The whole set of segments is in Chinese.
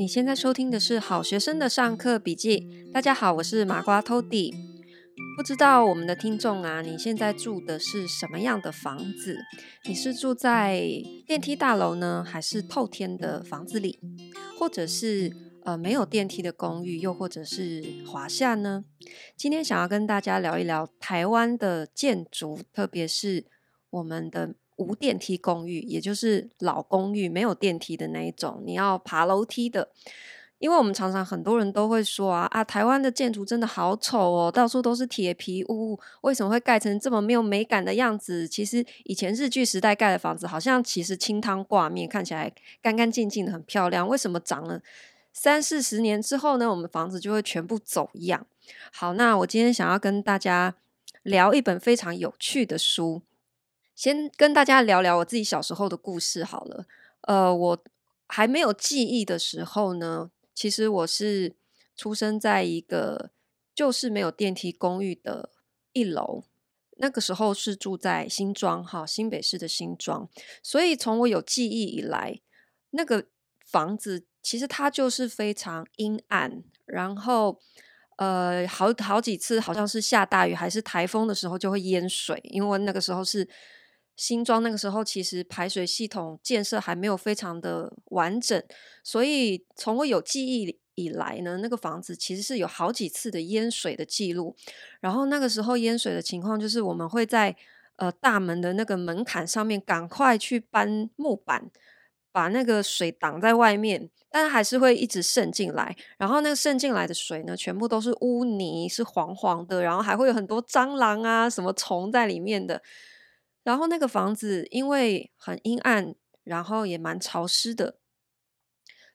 你现在收听的是好学生的上课笔记。大家好，我是麻瓜 Tody。不知道我们的听众啊，你现在住的是什么样的房子？你是住在电梯大楼呢，还是透天的房子里？或者是呃没有电梯的公寓，又或者是华夏呢？今天想要跟大家聊一聊台湾的建筑，特别是我们的。无电梯公寓，也就是老公寓，没有电梯的那一种，你要爬楼梯的。因为我们常常很多人都会说啊啊，台湾的建筑真的好丑哦，到处都是铁皮屋，为什么会盖成这么没有美感的样子？其实以前日据时代盖的房子，好像其实清汤挂面，看起来干干净净的，很漂亮。为什么长了三四十年之后呢，我们房子就会全部走样？好，那我今天想要跟大家聊一本非常有趣的书。先跟大家聊聊我自己小时候的故事好了。呃，我还没有记忆的时候呢，其实我是出生在一个就是没有电梯公寓的一楼。那个时候是住在新庄哈，新北市的新庄。所以从我有记忆以来，那个房子其实它就是非常阴暗，然后呃，好好几次好像是下大雨还是台风的时候就会淹水，因为那个时候是。新庄那个时候，其实排水系统建设还没有非常的完整，所以从我有记忆以来呢，那个房子其实是有好几次的淹水的记录。然后那个时候淹水的情况，就是我们会在呃大门的那个门槛上面赶快去搬木板，把那个水挡在外面，但还是会一直渗进来。然后那个渗进来的水呢，全部都是污泥，是黄黄的，然后还会有很多蟑螂啊、什么虫在里面的。然后那个房子因为很阴暗，然后也蛮潮湿的，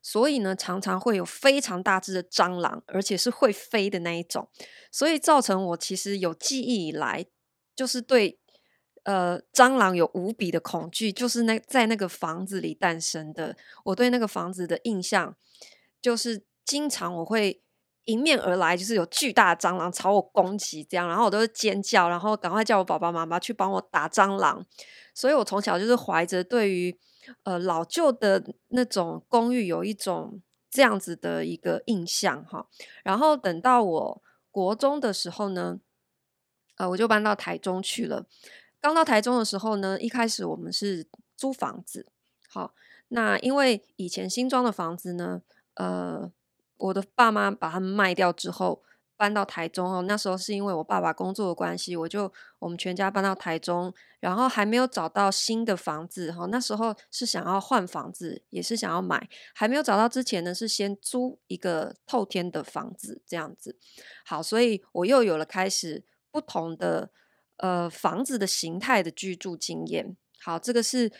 所以呢，常常会有非常大只的蟑螂，而且是会飞的那一种，所以造成我其实有记忆以来，就是对呃蟑螂有无比的恐惧，就是那在那个房子里诞生的。我对那个房子的印象，就是经常我会。迎面而来，就是有巨大的蟑螂朝我攻击，这样，然后我都是尖叫，然后赶快叫我爸爸妈妈去帮我打蟑螂。所以我从小就是怀着对于呃老旧的那种公寓有一种这样子的一个印象哈。然后等到我国中的时候呢，呃，我就搬到台中去了。刚到台中的时候呢，一开始我们是租房子，好，那因为以前新装的房子呢，呃。我的爸妈把他们卖掉之后，搬到台中哦。那时候是因为我爸爸工作的关系，我就我们全家搬到台中，然后还没有找到新的房子哈。那时候是想要换房子，也是想要买，还没有找到之前呢，是先租一个透天的房子这样子。好，所以我又有了开始不同的呃房子的形态的居住经验。好，这个是。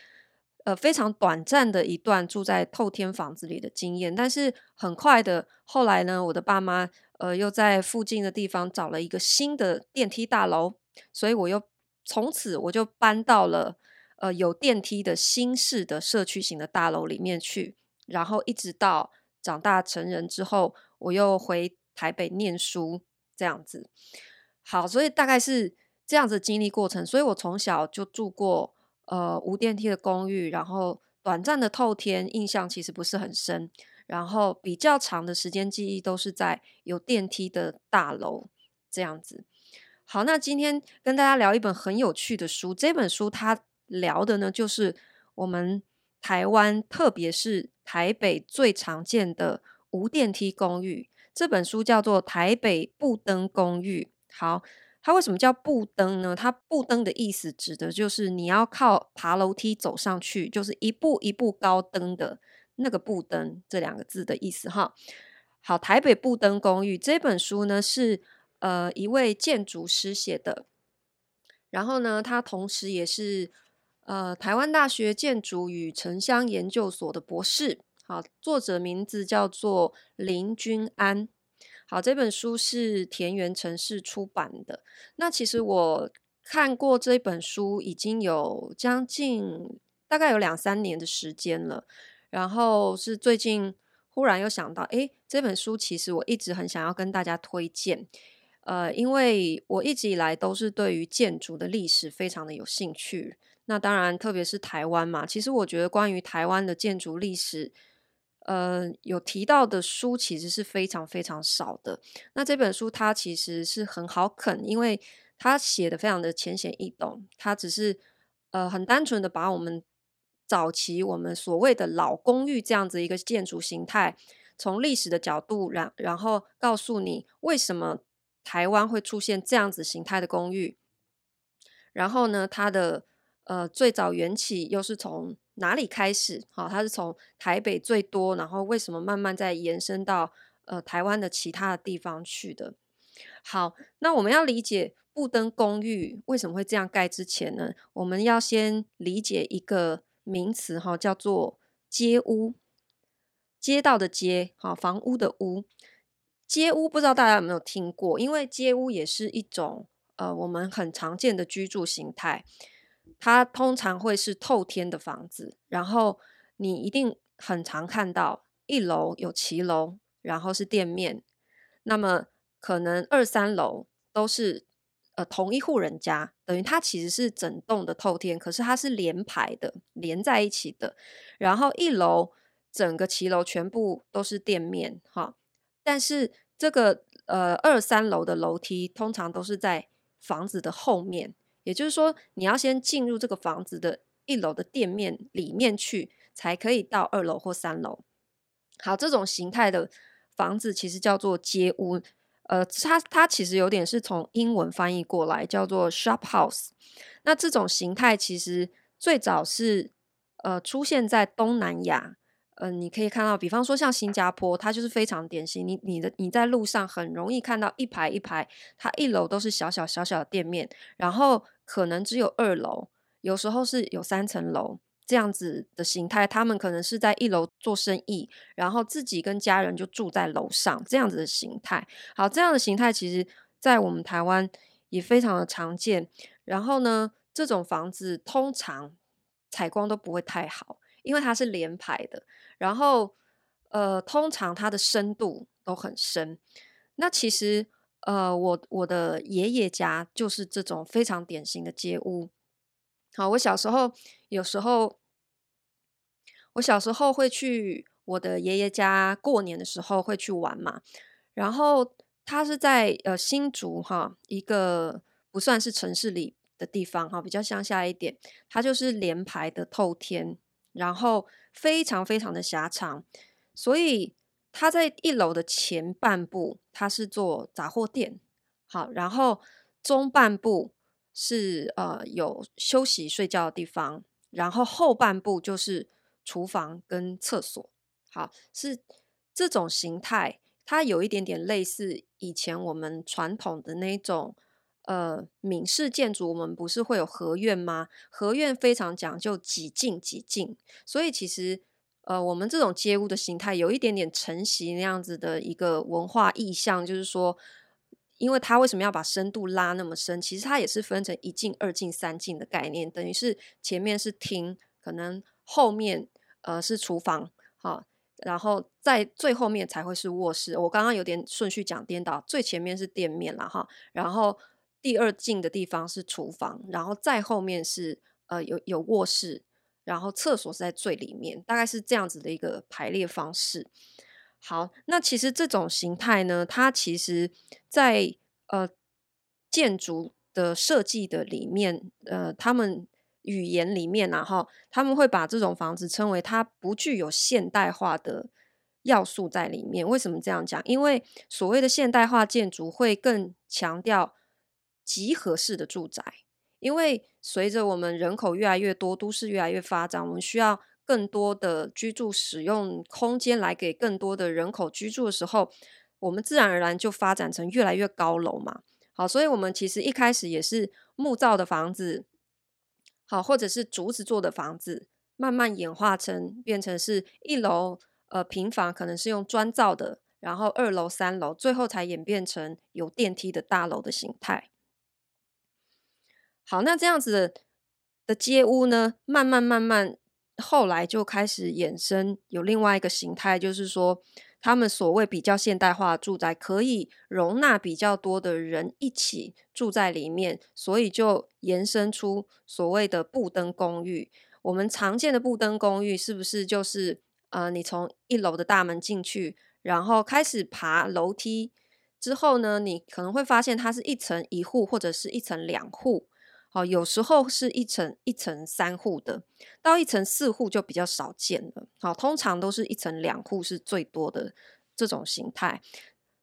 呃，非常短暂的一段住在透天房子里的经验，但是很快的，后来呢，我的爸妈呃又在附近的地方找了一个新的电梯大楼，所以我又从此我就搬到了呃有电梯的新式的社区型的大楼里面去，然后一直到长大成人之后，我又回台北念书这样子。好，所以大概是这样子经历过程，所以我从小就住过。呃，无电梯的公寓，然后短暂的透天，印象其实不是很深。然后比较长的时间记忆都是在有电梯的大楼这样子。好，那今天跟大家聊一本很有趣的书。这本书它聊的呢，就是我们台湾，特别是台北最常见的无电梯公寓。这本书叫做《台北步登公寓》。好。它为什么叫步登呢？它步登的意思指的就是你要靠爬楼梯走上去，就是一步一步高登的那个步登这两个字的意思哈。好，台北步登公寓这本书呢是呃一位建筑师写的，然后呢他同时也是呃台湾大学建筑与城乡研究所的博士。好，作者名字叫做林君安。好，这本书是田园城市出版的。那其实我看过这本书已经有将近大概有两三年的时间了。然后是最近忽然又想到，诶，这本书其实我一直很想要跟大家推荐。呃，因为我一直以来都是对于建筑的历史非常的有兴趣。那当然，特别是台湾嘛，其实我觉得关于台湾的建筑历史。呃有提到的书其实是非常非常少的。那这本书它其实是很好啃，因为它写的非常的浅显易懂，它只是呃很单纯的把我们早期我们所谓的老公寓这样子一个建筑形态，从历史的角度，然然后告诉你为什么台湾会出现这样子形态的公寓，然后呢，它的呃最早缘起又是从哪里开始？好，它是从台北最多，然后为什么慢慢再延伸到呃台湾的其他的地方去的？好，那我们要理解布登公寓为什么会这样盖之前呢，我们要先理解一个名词哈，叫做街屋。街道的街，好，房屋的屋。街屋不知道大家有没有听过？因为街屋也是一种呃我们很常见的居住形态。它通常会是透天的房子，然后你一定很常看到一楼有骑楼，然后是店面。那么可能二三楼都是呃同一户人家，等于它其实是整栋的透天，可是它是连排的，连在一起的。然后一楼。整个骑楼全部都是店面，哈，但是这个呃二三楼的楼梯通常都是在房子的后面，也就是说你要先进入这个房子的一楼的店面里面去，才可以到二楼或三楼。好，这种形态的房子其实叫做街屋，呃，它它其实有点是从英文翻译过来，叫做 shop house。那这种形态其实最早是呃出现在东南亚。嗯、你可以看到，比方说像新加坡，它就是非常典型。你你的你在路上很容易看到一排一排，它一楼都是小小小小的店面，然后可能只有二楼，有时候是有三层楼这样子的形态。他们可能是在一楼做生意，然后自己跟家人就住在楼上这样子的形态。好，这样的形态其实在我们台湾也非常的常见。然后呢，这种房子通常采光都不会太好。因为它是连排的，然后呃，通常它的深度都很深。那其实呃，我我的爷爷家就是这种非常典型的街屋。好，我小时候有时候，我小时候会去我的爷爷家过年的时候会去玩嘛。然后他是在呃新竹哈，一个不算是城市里的地方哈，比较乡下一点。它就是连排的透天。然后非常非常的狭长，所以它在一楼的前半部，它是做杂货店，好，然后中半部是呃有休息睡觉的地方，然后后半部就是厨房跟厕所，好，是这种形态，它有一点点类似以前我们传统的那种。呃，闽式建筑我们不是会有合院吗？合院非常讲究几进几进，所以其实呃，我们这种街屋的形态有一点点承袭那样子的一个文化意象，就是说，因为它为什么要把深度拉那么深？其实它也是分成一进、二进、三进的概念，等于是前面是厅，可能后面呃是厨房，好，然后在最后面才会是卧室。我刚刚有点顺序讲颠倒，最前面是店面了哈，然后。第二进的地方是厨房，然后再后面是呃有有卧室，然后厕所是在最里面，大概是这样子的一个排列方式。好，那其实这种形态呢，它其实在呃建筑的设计的里面，呃，他们语言里面然后他们会把这种房子称为它不具有现代化的要素在里面。为什么这样讲？因为所谓的现代化建筑会更强调。集合式的住宅，因为随着我们人口越来越多，都市越来越发展，我们需要更多的居住使用空间来给更多的人口居住的时候，我们自然而然就发展成越来越高楼嘛。好，所以我们其实一开始也是木造的房子，好，或者是竹子做的房子，慢慢演化成变成是一楼呃平房，可能是用砖造的，然后二楼、三楼，最后才演变成有电梯的大楼的形态。好，那这样子的的街屋呢，慢慢慢慢，后来就开始衍生有另外一个形态，就是说，他们所谓比较现代化的住宅，可以容纳比较多的人一起住在里面，所以就延伸出所谓的布灯公寓。我们常见的布灯公寓，是不是就是呃，你从一楼的大门进去，然后开始爬楼梯之后呢，你可能会发现它是一层一户或者是一层两户，哦，有时候是一层一层三户的，到一层四户就比较少见了。好，通常都是一层两户是最多的这种形态。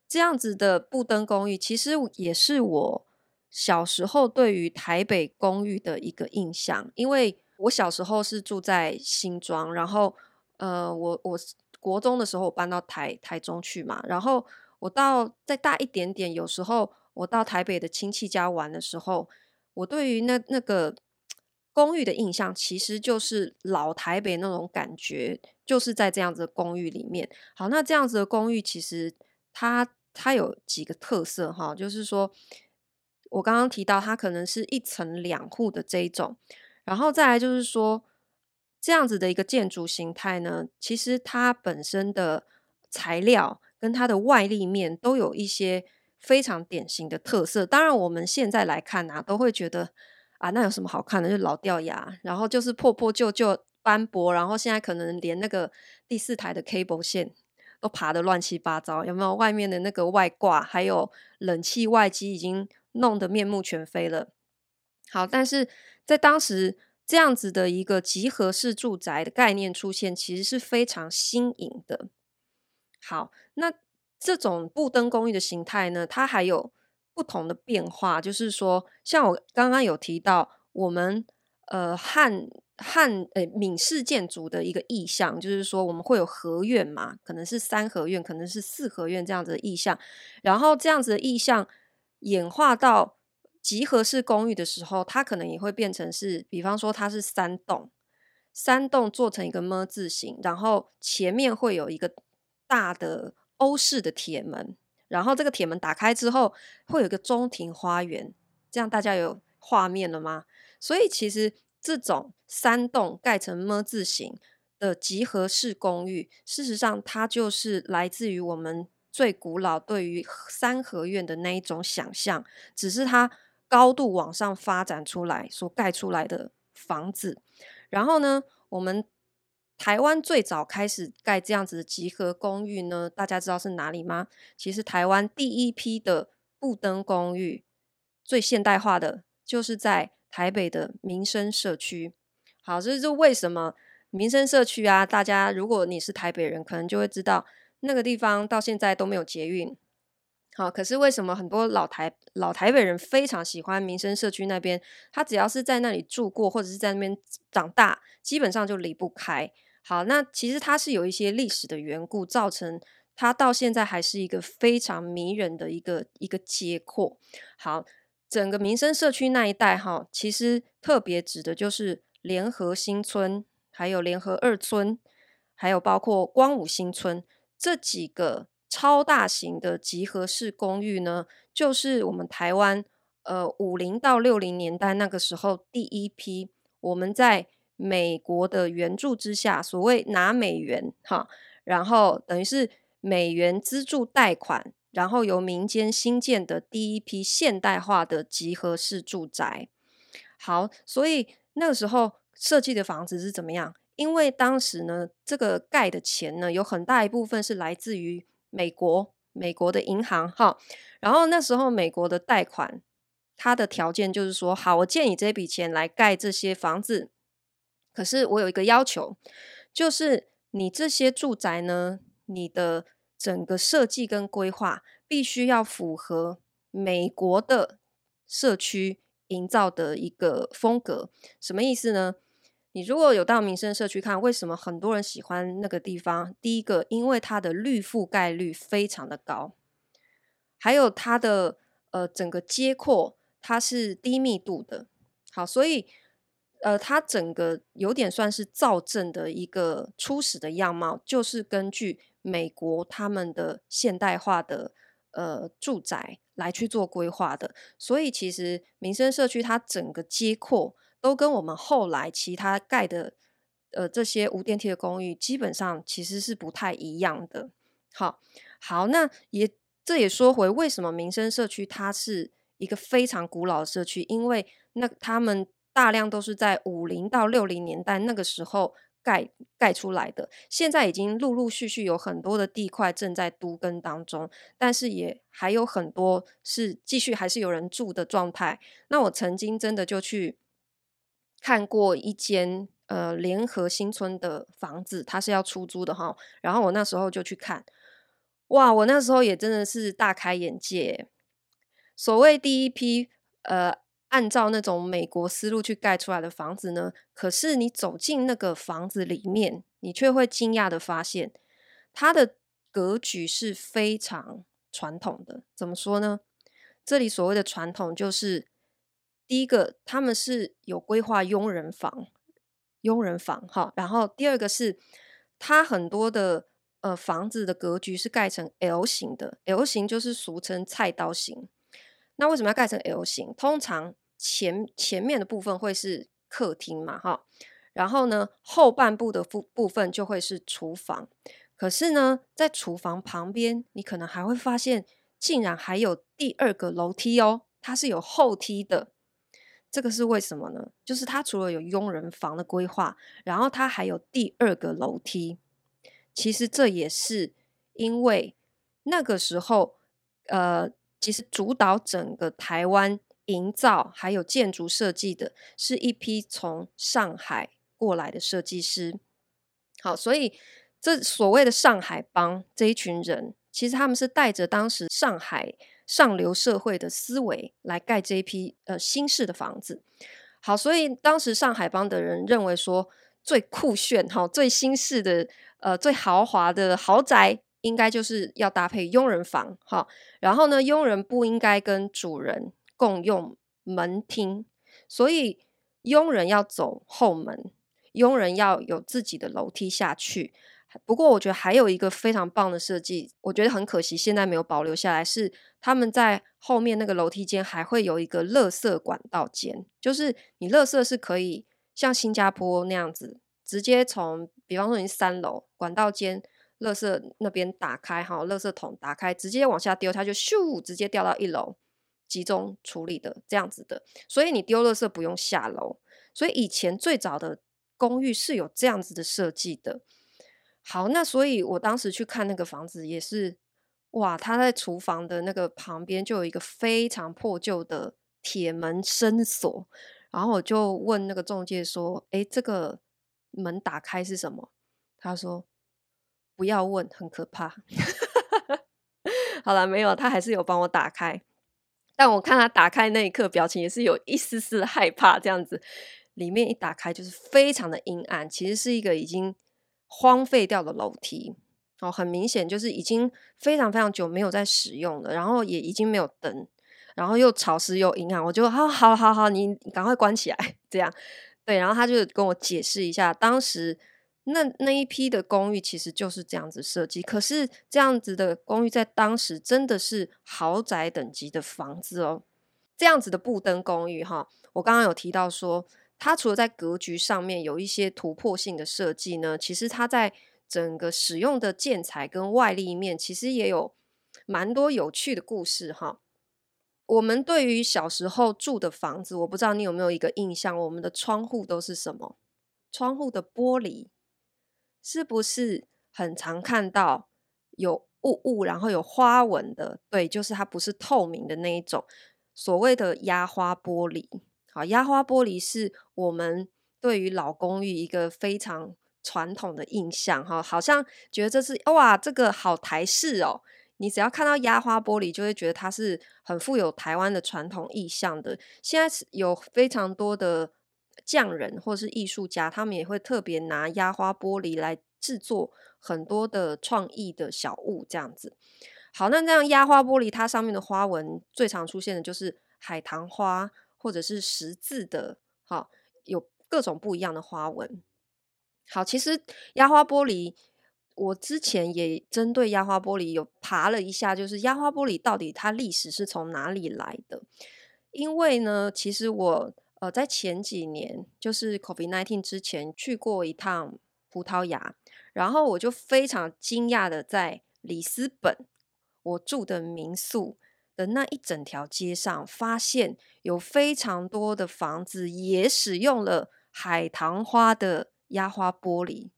这样子的布灯公寓，其实也是我小时候对于台北公寓的一个印象，因为我小时候是住在新庄，然后呃，我我国中的时候我搬到台台中去嘛，然后我到再大一点点，有时候我到台北的亲戚家玩的时候，我对于那那个公寓的印象，其实就是老台北那种感觉，就是在这样子的公寓里面。好，那这样子的公寓其实它它有几个特色哈，就是说我刚刚提到它可能是一层两户的这一种。然后再来就是说，这样子的一个建筑形态呢，其实它本身的材料跟它的外立面都有一些非常典型的特色。当然，我们现在来看啊，都会觉得啊，那有什么好看的？就老掉牙，然后就是破破旧旧、斑驳，然后现在可能连那个第四台的 cable 线都爬得乱七八糟，有没有？外面的那个外挂，还有冷气外机，已经弄得面目全非了。好，但是。在当时，这样子的一个集合式住宅的概念出现，其实是非常新颖的。好，那这种布灯公寓的形态呢，它还有不同的变化，就是说，像我刚刚有提到，我们呃汉汉呃闽式建筑的一个意象，就是说我们会有合院嘛，可能是三合院，可能是四合院这样子的意象，然后这样子的意象演化到。集合式公寓的时候，它可能也会变成是，比方说它是三栋，三栋做成一个么字形，然后前面会有一个大的欧式的铁门，然后这个铁门打开之后，会有一个中庭花园，这样大家有画面了吗？所以其实这种三栋盖成么字形的集合式公寓，事实上它就是来自于我们最古老对于三合院的那一种想象，只是它。高度往上发展出来所盖出来的房子，然后呢，我们台湾最早开始盖这样子的集合公寓呢，大家知道是哪里吗？其实台湾第一批的布灯公寓最现代化的，就是在台北的民生社区。好，这是为什么民生社区啊？大家如果你是台北人，可能就会知道那个地方到现在都没有捷运。好，可是为什么很多老台老台北人非常喜欢民生社区那边？他只要是在那里住过，或者是在那边长大，基本上就离不开。好，那其实它是有一些历史的缘故，造成它到现在还是一个非常迷人的一个一个街廓。好，整个民生社区那一带哈，其实特别指的就是联合新村，还有联合二村，还有包括光武新村这几个。超大型的集合式公寓呢，就是我们台湾呃五零到六零年代那个时候第一批，我们在美国的援助之下，所谓拿美元哈，然后等于是美元资助贷款，然后由民间新建的第一批现代化的集合式住宅。好，所以那个时候设计的房子是怎么样？因为当时呢，这个盖的钱呢，有很大一部分是来自于。美国，美国的银行哈，然后那时候美国的贷款，它的条件就是说，好，我借你这笔钱来盖这些房子，可是我有一个要求，就是你这些住宅呢，你的整个设计跟规划必须要符合美国的社区营造的一个风格，什么意思呢？你如果有到民生社区看，为什么很多人喜欢那个地方？第一个，因为它的绿覆盖率非常的高，还有它的呃整个街廓它是低密度的，好，所以呃它整个有点算是造镇的一个初始的样貌，就是根据美国他们的现代化的呃住宅来去做规划的，所以其实民生社区它整个街廓。都跟我们后来其他盖的呃这些无电梯的公寓基本上其实是不太一样的。好，好，那也这也说回为什么民生社区它是一个非常古老的社区，因为那他们大量都是在五零到六零年代那个时候盖盖出来的。现在已经陆陆续续有很多的地块正在都更当中，但是也还有很多是继续还是有人住的状态。那我曾经真的就去看过一间呃联合新村的房子，它是要出租的哈。然后我那时候就去看，哇，我那时候也真的是大开眼界。所谓第一批呃。按照那种美国思路去盖出来的房子呢，可是你走进那个房子里面，你却会惊讶的发现，它的格局是非常传统的。怎么说呢？这里所谓的传统，就是第一个，他们是有规划佣人房，佣人房哈。然后第二个是，它很多的呃房子的格局是盖成 L 型的，L 型就是俗称菜刀型。那为什么要盖成 L 型？通常前前面的部分会是客厅嘛，哈，然后呢，后半部的部部分就会是厨房。可是呢，在厨房旁边，你可能还会发现，竟然还有第二个楼梯哦，它是有后梯的。这个是为什么呢？就是它除了有佣人房的规划，然后它还有第二个楼梯。其实这也是因为那个时候，呃，其实主导整个台湾。营造还有建筑设计的是一批从上海过来的设计师。好，所以这所谓的上海帮这一群人，其实他们是带着当时上海上流社会的思维来盖这一批呃新式的房子。好，所以当时上海帮的人认为说，最酷炫、哈最新式的呃最豪华的豪宅，应该就是要搭配佣人房。哈，然后呢，佣人不应该跟主人。共用门厅，所以佣人要走后门，佣人要有自己的楼梯下去。不过，我觉得还有一个非常棒的设计，我觉得很可惜现在没有保留下来，是他们在后面那个楼梯间还会有一个垃圾管道间，就是你垃圾是可以像新加坡那样子，直接从比方说你三楼管道间，垃圾那边打开哈，垃圾桶打开，直接往下丢，它就咻直接掉到一楼。集中处理的这样子的，所以你丢垃圾不用下楼。所以以前最早的公寓是有这样子的设计的。好，那所以我当时去看那个房子也是，哇，他在厨房的那个旁边就有一个非常破旧的铁门深锁。然后我就问那个中介说：“诶，这个门打开是什么？”他说：“不要问，很可怕。”好了，没有，他还是有帮我打开。但我看他打开那一刻，表情也是有一丝丝害怕。这样子，里面一打开就是非常的阴暗，其实是一个已经荒废掉的楼梯哦，很明显就是已经非常非常久没有在使用了，然后也已经没有灯，然后又潮湿又阴暗。我就好好好好，你赶快关起来，这样对。然后他就跟我解释一下，当时。那那一批的公寓其实就是这样子设计，可是这样子的公寓在当时真的是豪宅等级的房子哦。这样子的布灯公寓哈，我刚刚有提到说，它除了在格局上面有一些突破性的设计呢，其实它在整个使用的建材跟外立面，其实也有蛮多有趣的故事哈。我们对于小时候住的房子，我不知道你有没有一个印象，我们的窗户都是什么？窗户的玻璃。是不是很常看到有雾雾，然后有花纹的？对，就是它不是透明的那一种，所谓的压花玻璃。好，压花玻璃是我们对于老公寓一个非常传统的印象。哈，好像觉得这是哇，这个好台式哦。你只要看到压花玻璃，就会觉得它是很富有台湾的传统意象的。现在是有非常多的。匠人或是艺术家，他们也会特别拿压花玻璃来制作很多的创意的小物，这样子。好，那这样压花玻璃，它上面的花纹最常出现的就是海棠花，或者是十字的，好，有各种不一样的花纹。好，其实压花玻璃，我之前也针对压花玻璃有爬了一下，就是压花玻璃到底它历史是从哪里来的？因为呢，其实我。呃，在前几年，就是 COVID-19 之前，去过一趟葡萄牙，然后我就非常惊讶的在里斯本，我住的民宿的那一整条街上，发现有非常多的房子也使用了海棠花的压花玻璃。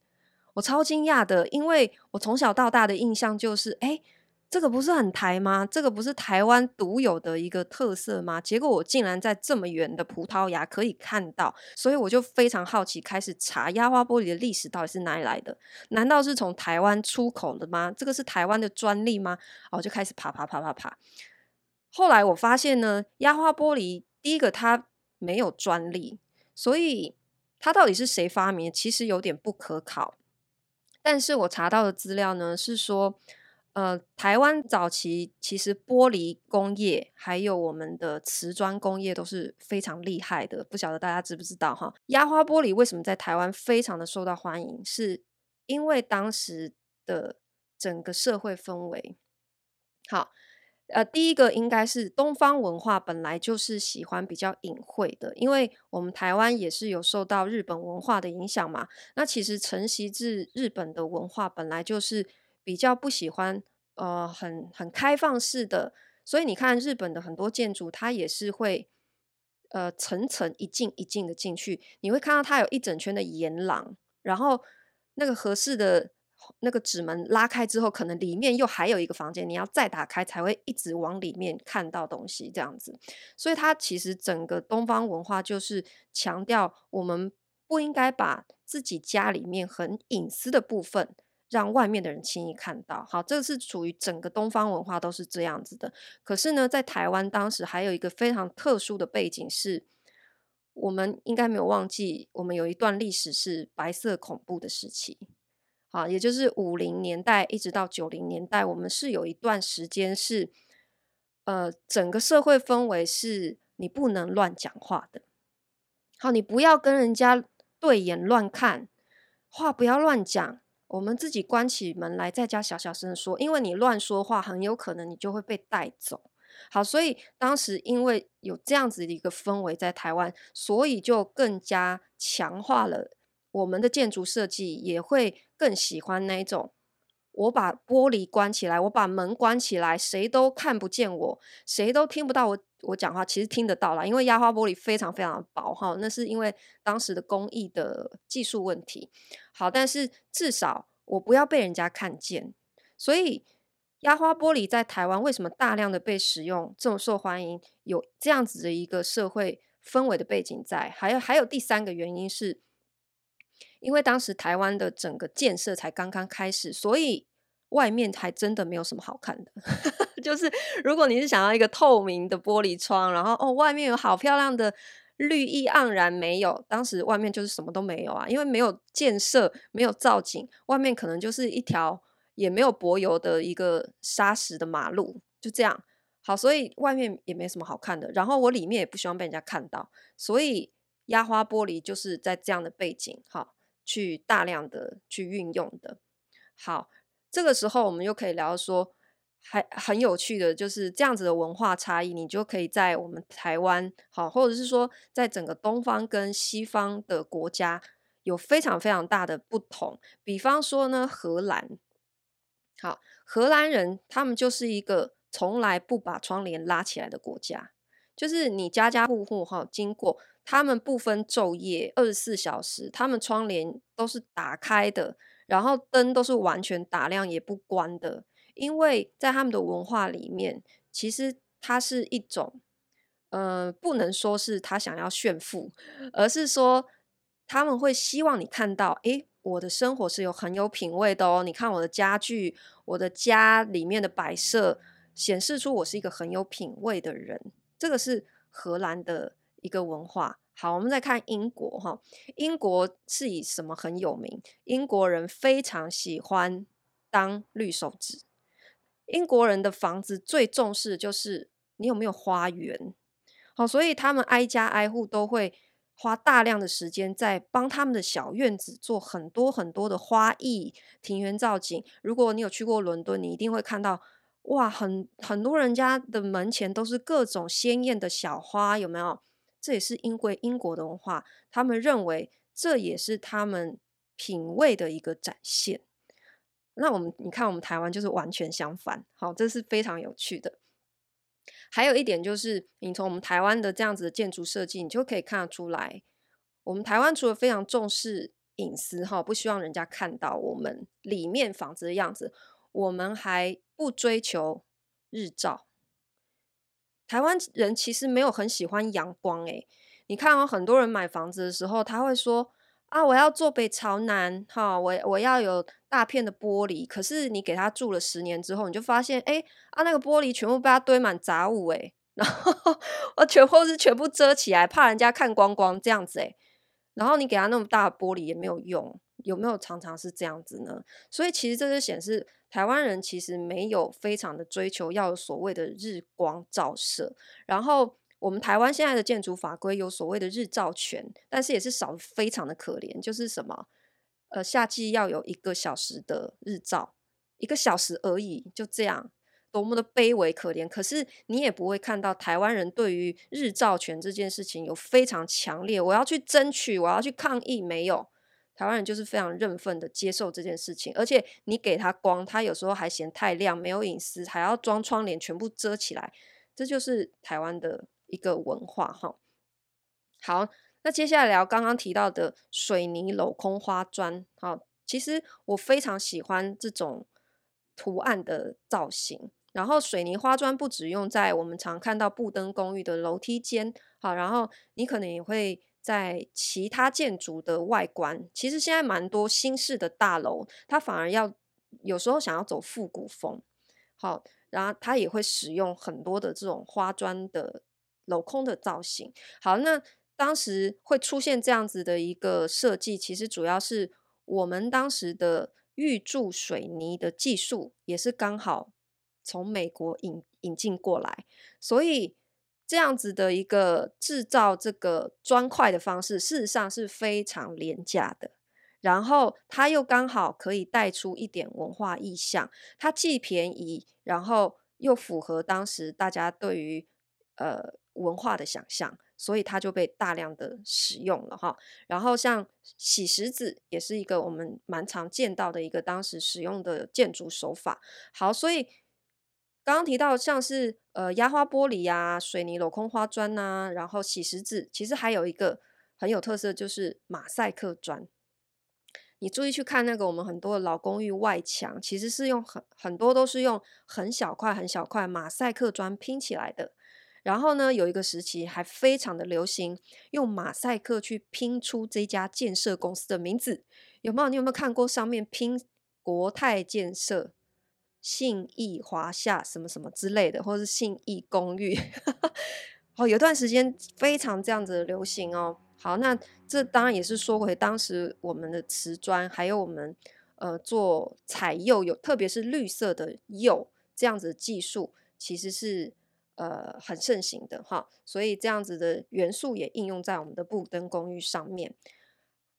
我超惊讶的，因为我从小到大的印象就是，哎，这个不是很台吗？这个不是台湾独有的一个特色吗？结果我竟然在这么远的葡萄牙可以看到，所以我就非常好奇，开始查压花玻璃的历史到底是哪里来的？难道是从台湾出口的吗？这个是台湾的专利吗？哦就开始爬爬爬爬爬。后来我发现呢，压花玻璃第一个它没有专利，所以它到底是谁发明，其实有点不可考。但是我查到的资料呢，是说，呃，台湾早期其实玻璃工业还有我们的瓷砖工业都是非常厉害的。不晓得大家知不知道哈？压花玻璃为什么在台湾非常的受到欢迎？是因为当时的整个社会氛围。好。呃，第一个应该是东方文化本来就是喜欢比较隐晦的，因为我们台湾也是有受到日本文化的影响嘛。那其实承袭自日本的文化本来就是比较不喜欢呃很很开放式的，所以你看日本的很多建筑，它也是会呃层层一进一进的进去，你会看到它有一整圈的沿廊，然后那个合适的。那个纸门拉开之后，可能里面又还有一个房间，你要再打开才会一直往里面看到东西，这样子。所以它其实整个东方文化就是强调，我们不应该把自己家里面很隐私的部分让外面的人轻易看到。好，这是属于整个东方文化都是这样子的。可是呢，在台湾当时还有一个非常特殊的背景是，我们应该没有忘记，我们有一段历史是白色恐怖的时期。啊，也就是五零年代一直到九零年代，我们是有一段时间是，呃，整个社会氛围是你不能乱讲话的。好，你不要跟人家对眼乱看，话不要乱讲。我们自己关起门来，在家小小声说，因为你乱说话，很有可能你就会被带走。好，所以当时因为有这样子的一个氛围在台湾，所以就更加强化了。我们的建筑设计也会更喜欢那一种，我把玻璃关起来，我把门关起来，谁都看不见我，谁都听不到我我讲话。其实听得到啦，因为压花玻璃非常非常薄哈，那是因为当时的工艺的技术问题。好，但是至少我不要被人家看见。所以压花玻璃在台湾为什么大量的被使用，这么受欢迎？有这样子的一个社会氛围的背景在，还有还有第三个原因是。因为当时台湾的整个建设才刚刚开始，所以外面还真的没有什么好看的。就是如果你是想要一个透明的玻璃窗，然后哦，外面有好漂亮的绿意盎然，没有，当时外面就是什么都没有啊，因为没有建设，没有造景，外面可能就是一条也没有柏油的一个砂石的马路，就这样。好，所以外面也没什么好看的。然后我里面也不希望被人家看到，所以。压花玻璃就是在这样的背景，好，去大量的去运用的。好，这个时候我们又可以聊说，还很有趣的，就是这样子的文化差异，你就可以在我们台湾，好，或者是说在整个东方跟西方的国家有非常非常大的不同。比方说呢，荷兰，好，荷兰人他们就是一个从来不把窗帘拉起来的国家。就是你家家户户哈，经过他们不分昼夜，二十四小时，他们窗帘都是打开的，然后灯都是完全打亮也不关的，因为在他们的文化里面，其实它是一种，呃，不能说是他想要炫富，而是说他们会希望你看到，诶，我的生活是有很有品味的哦，你看我的家具，我的家里面的摆设，显示出我是一个很有品味的人。这个是荷兰的一个文化。好，我们再看英国哈。英国是以什么很有名？英国人非常喜欢当绿手指。英国人的房子最重视的就是你有没有花园。好，所以他们挨家挨户都会花大量的时间在帮他们的小院子做很多很多的花艺、庭园造景。如果你有去过伦敦，你一定会看到。哇，很很多人家的门前都是各种鲜艳的小花，有没有？这也是因为英国的文化，他们认为这也是他们品味的一个展现。那我们你看，我们台湾就是完全相反，好，这是非常有趣的。还有一点就是，你从我们台湾的这样子的建筑设计，你就可以看得出来，我们台湾除了非常重视隐私哈，不希望人家看到我们里面房子的样子。我们还不追求日照。台湾人其实没有很喜欢阳光诶，你看哦，很多人买房子的时候，他会说啊，我要坐北朝南哈，我我要有大片的玻璃。可是你给他住了十年之后，你就发现，哎啊，那个玻璃全部被他堆满杂物诶，然后我全部是全部遮起来，怕人家看光光这样子诶。然后你给他那么大的玻璃也没有用，有没有常常是这样子呢？所以其实这就显示台湾人其实没有非常的追求要有所谓的日光照射。然后我们台湾现在的建筑法规有所谓的日照权，但是也是少非常的可怜，就是什么呃夏季要有一个小时的日照，一个小时而已，就这样。多么的卑微可怜，可是你也不会看到台湾人对于日照权这件事情有非常强烈，我要去争取，我要去抗议，没有。台湾人就是非常认份的接受这件事情，而且你给他光，他有时候还嫌太亮，没有隐私，还要装窗帘全部遮起来，这就是台湾的一个文化哈。好，那接下来聊刚刚提到的水泥镂空花砖，好，其实我非常喜欢这种图案的造型。然后水泥花砖不只用在我们常看到布登公寓的楼梯间，好，然后你可能也会在其他建筑的外观。其实现在蛮多新式的大楼，它反而要有时候想要走复古风，好，然后它也会使用很多的这种花砖的镂空的造型。好，那当时会出现这样子的一个设计，其实主要是我们当时的预铸水泥的技术也是刚好。从美国引引进过来，所以这样子的一个制造这个砖块的方式，事实上是非常廉价的。然后它又刚好可以带出一点文化意象，它既便宜，然后又符合当时大家对于呃文化的想象，所以它就被大量的使用了哈。然后像洗石子也是一个我们蛮常见到的一个当时使用的建筑手法。好，所以。刚刚提到像是呃压花玻璃啊、水泥镂空花砖呐、然后洗石子，其实还有一个很有特色，就是马赛克砖。你注意去看那个我们很多的老公寓外墙，其实是用很很多都是用很小块很小块马赛克砖拼起来的。然后呢，有一个时期还非常的流行用马赛克去拼出这家建设公司的名字，有没有？你有没有看过上面拼国泰建设？信义华夏什么什么之类的，或者是信义公寓，哦，有段时间非常这样子流行哦。好，那这当然也是说回当时我们的瓷砖，还有我们呃做彩釉有，特别是绿色的釉这样子的技术，其实是呃很盛行的哈。所以这样子的元素也应用在我们的布登公寓上面。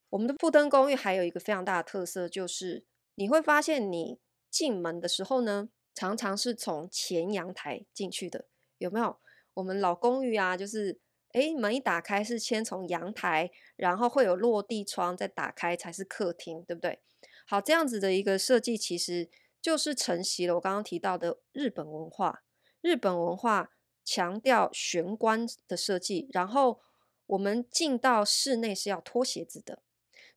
我们的布登公寓还有一个非常大的特色，就是你会发现你。进门的时候呢，常常是从前阳台进去的，有没有？我们老公寓啊，就是诶，门一打开是先从阳台，然后会有落地窗，再打开才是客厅，对不对？好，这样子的一个设计，其实就是承袭了我刚刚提到的日本文化。日本文化强调玄关的设计，然后我们进到室内是要脱鞋子的。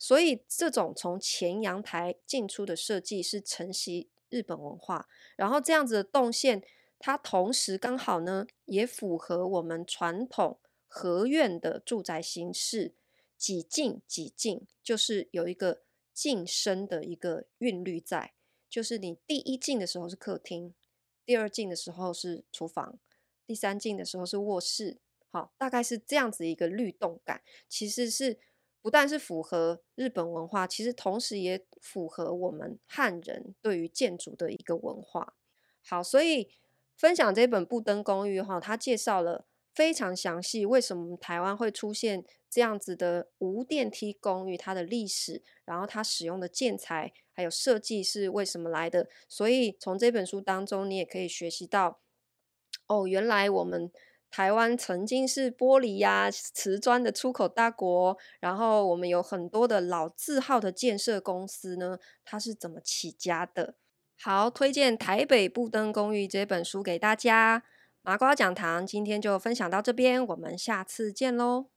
所以，这种从前阳台进出的设计是承袭日本文化，然后这样子的动线，它同时刚好呢，也符合我们传统合院的住宅形式，几进几进，就是有一个进深的一个韵律在，就是你第一进的时候是客厅，第二进的时候是厨房，第三进的时候是卧室，好，大概是这样子一个律动感，其实是。不但是符合日本文化，其实同时也符合我们汉人对于建筑的一个文化。好，所以分享这本布登公寓哈，它介绍了非常详细为什么台湾会出现这样子的无电梯公寓，它的历史，然后它使用的建材还有设计是为什么来的。所以从这本书当中，你也可以学习到，哦，原来我们。台湾曾经是玻璃呀、啊、瓷砖的出口大国，然后我们有很多的老字号的建设公司呢，它是怎么起家的？好，推荐《台北布登公寓》这本书给大家。麻瓜讲堂今天就分享到这边，我们下次见喽。